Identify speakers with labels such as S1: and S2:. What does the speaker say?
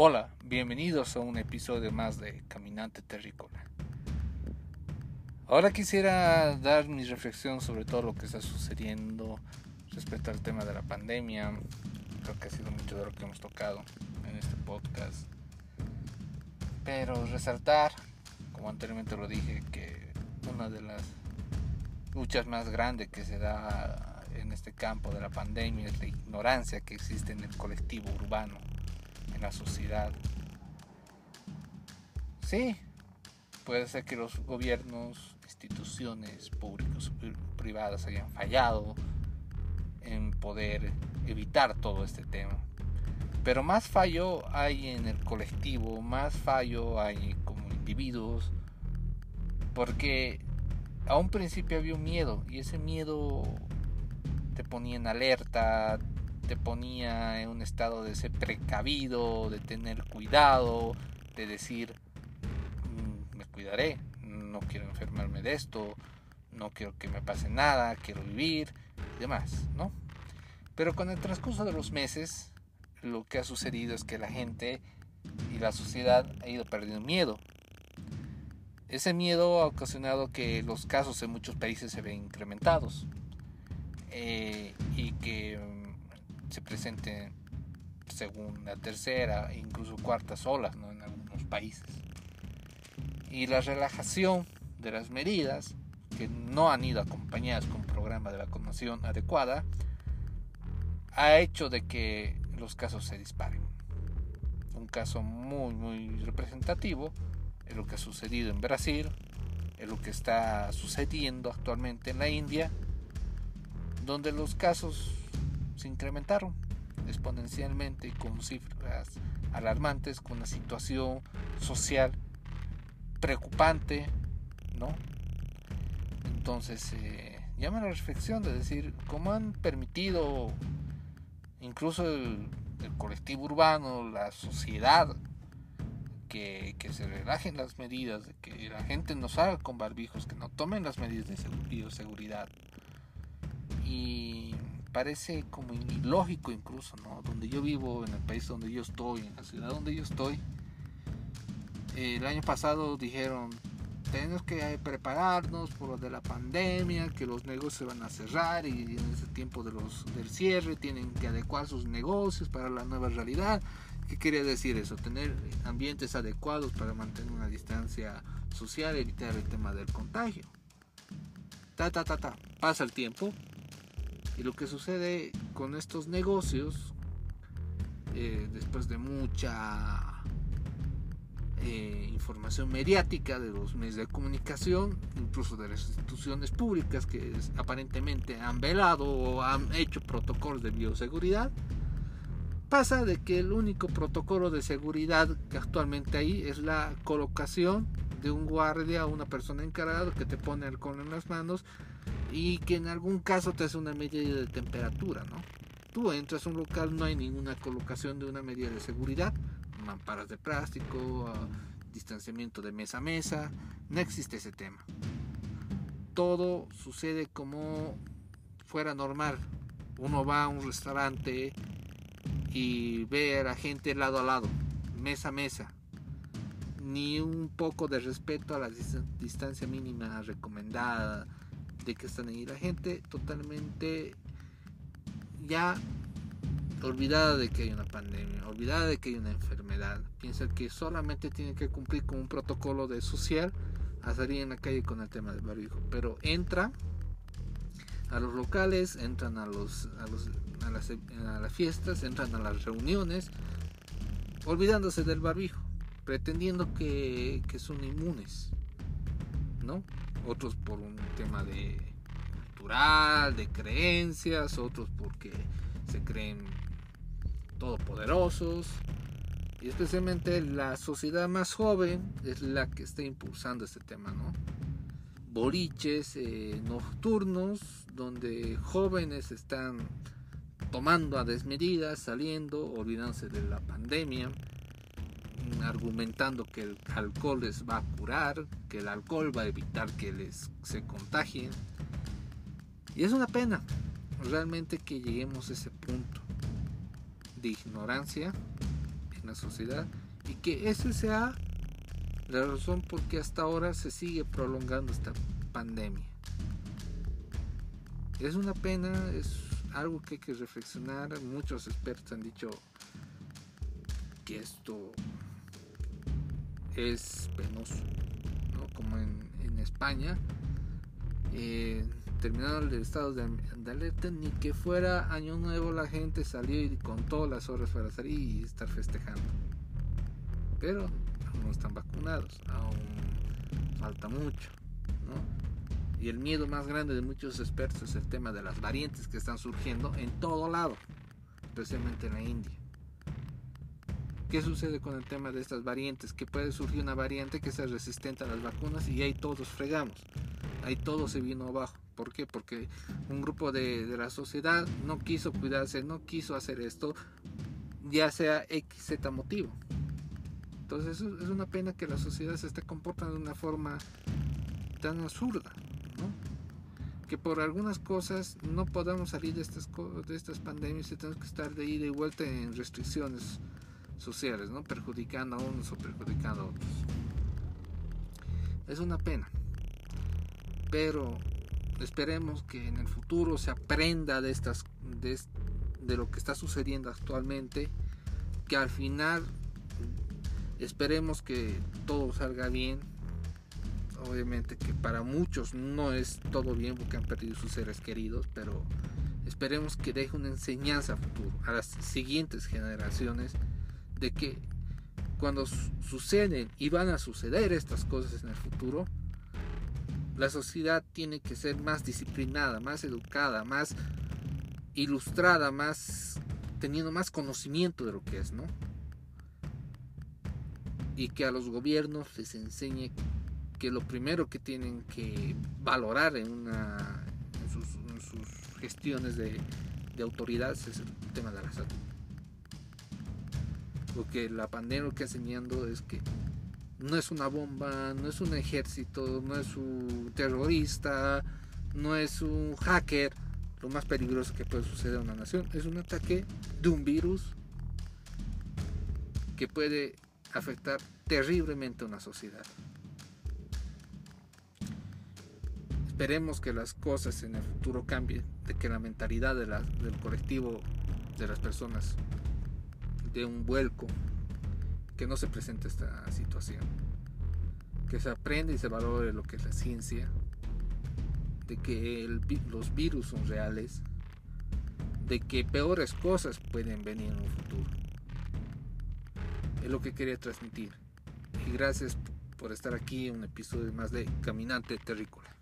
S1: Hola, bienvenidos a un episodio más de Caminante Terrícola. Ahora quisiera dar mi reflexión sobre todo lo que está sucediendo respecto al tema de la pandemia. Creo que ha sido mucho de lo que hemos tocado en este podcast. Pero resaltar, como anteriormente lo dije, que una de las luchas más grandes que se da en este campo de la pandemia es la ignorancia que existe en el colectivo urbano la sociedad. Sí, puede ser que los gobiernos, instituciones públicas o privadas hayan fallado en poder evitar todo este tema. Pero más fallo hay en el colectivo, más fallo hay como individuos, porque a un principio había un miedo y ese miedo te ponía en alerta, te ponía en un estado de ser precavido, de tener cuidado, de decir, mm, me cuidaré, no quiero enfermarme de esto, no quiero que me pase nada, quiero vivir y demás, ¿no? Pero con el transcurso de los meses, lo que ha sucedido es que la gente y la sociedad ha ido perdiendo miedo. Ese miedo ha ocasionado que los casos en muchos países se ven incrementados eh, se presenten segunda, tercera e incluso cuartas olas en algunos países. Y la relajación de las medidas, que no han ido acompañadas con un programa de vacunación adecuada, ha hecho de que los casos se disparen. Un caso muy, muy representativo es lo que ha sucedido en Brasil, es lo que está sucediendo actualmente en la India, donde los casos se incrementaron exponencialmente con cifras alarmantes, con una situación social preocupante, ¿no? Entonces, eh, llama la reflexión de decir, ¿cómo han permitido incluso el, colectivo urbano, la sociedad, que, se relajen las medidas, que la gente no salga con barbijos, que no tomen las medidas de bioseguridad? Y parece como ilógico incluso, ¿no? Donde yo vivo, en el país donde yo estoy, en la ciudad donde yo estoy, el año pasado dijeron, tenemos que prepararnos por lo de la pandemia, que los negocios se van a cerrar y en ese tiempo de los, del cierre tienen que adecuar sus negocios para la nueva realidad. ¿Qué quería decir eso? Tener ambientes adecuados para mantener una distancia social, evitar el tema del contagio. Ta, ta, ta, ta. Pasa el tiempo, y lo que sucede con estos negocios, eh, después de mucha eh, información mediática de los medios de comunicación, incluso de las instituciones públicas que aparentemente han velado o han hecho protocolos de bioseguridad, pasa de que el único protocolo de seguridad que actualmente hay es la colocación de un guardia o una persona encargada que te pone alcohol en las manos y que en algún caso te hace una medida de temperatura, ¿no? Tú entras a un local, no hay ninguna colocación de una medida de seguridad, mamparas de plástico, ah, distanciamiento de mesa a mesa, no existe ese tema. Todo sucede como fuera normal. Uno va a un restaurante y ve a gente lado a lado, mesa a mesa, ni un poco de respeto a la distancia mínima recomendada de que están ahí. La gente totalmente ya olvidada de que hay una pandemia, olvidada de que hay una enfermedad. Piensa que solamente tiene que cumplir con un protocolo de social a salir en la calle con el tema del barbijo. Pero entra a los locales, entran a, los, a, los, a, las, a las fiestas, entran a las reuniones, olvidándose del barbijo, pretendiendo que, que son inmunes. ¿no? Otros por un tema de cultural, de creencias, otros porque se creen todopoderosos. Y especialmente la sociedad más joven es la que está impulsando este tema, ¿no? Boliches eh, nocturnos donde jóvenes están tomando a desmedidas, saliendo, olvidándose de la pandemia argumentando que el alcohol les va a curar, que el alcohol va a evitar que les se contagien. Y es una pena realmente que lleguemos a ese punto de ignorancia en la sociedad y que ese sea la razón por qué hasta ahora se sigue prolongando esta pandemia. Es una pena, es algo que hay que reflexionar. Muchos expertos han dicho que esto es penoso, como en, España. Eh, terminado el estado de, alerta, ni que fuera año nuevo la gente salió y con todas las horas para salir y estar festejando. Pero aún no están vacunados, aún falta mucho. Y el miedo más grande de muchos expertos es el tema de las variantes que están surgiendo en todo lado, especialmente en la India. ¿Qué sucede con el tema de estas variantes? Que puede surgir una variante que sea resistente a las vacunas y ahí todos fregamos. Ahí todo se vino abajo. ¿Por qué? Porque un grupo de, de la sociedad no quiso cuidarse, no quiso hacer esto, ya sea X, Z motivo. Entonces es una pena que la sociedad se esté comportando de una forma tan absurda, ¿no? Que por algunas cosas no podamos salir de estas, de estas pandemias y tenemos que estar de ida y vuelta en restricciones sociales, ¿no? Perjudicando a unos o perjudicando a otros. Es una pena. Pero esperemos que en el futuro se aprenda de estas de, de lo que está sucediendo actualmente, que al final esperemos que todo salga bien. Obviamente que para muchos no es todo bien porque han perdido sus seres queridos, pero esperemos que deje una enseñanza a futuro, a las siguientes generaciones de que cuando suceden y van a suceder estas cosas en el futuro, la sociedad tiene que ser más disciplinada, más educada, más ilustrada, más teniendo más conocimiento de lo que es, ¿no? Y que a los gobiernos les enseñe que lo primero que tienen que valorar en, una, sus, gestiones de, de autoridad es el tema de la salud. Lo que la pandemia que está enseñando es que no es una bomba, no es un ejército, no es un terrorista, no es un hacker. Lo más peligroso que puede suceder a una nación es un ataque de un virus que puede afectar terriblemente a una sociedad. Esperemos que las cosas en el futuro cambien, de que la mentalidad del colectivo de las personas de un vuelco, que no se presente esta situación, que se aprenda y se valore lo que es la ciencia, de que los virus son reales, de que peores cosas pueden venir en un futuro. Es lo que quería transmitir. Y gracias por estar aquí en un episodio más de Caminante Terrícola.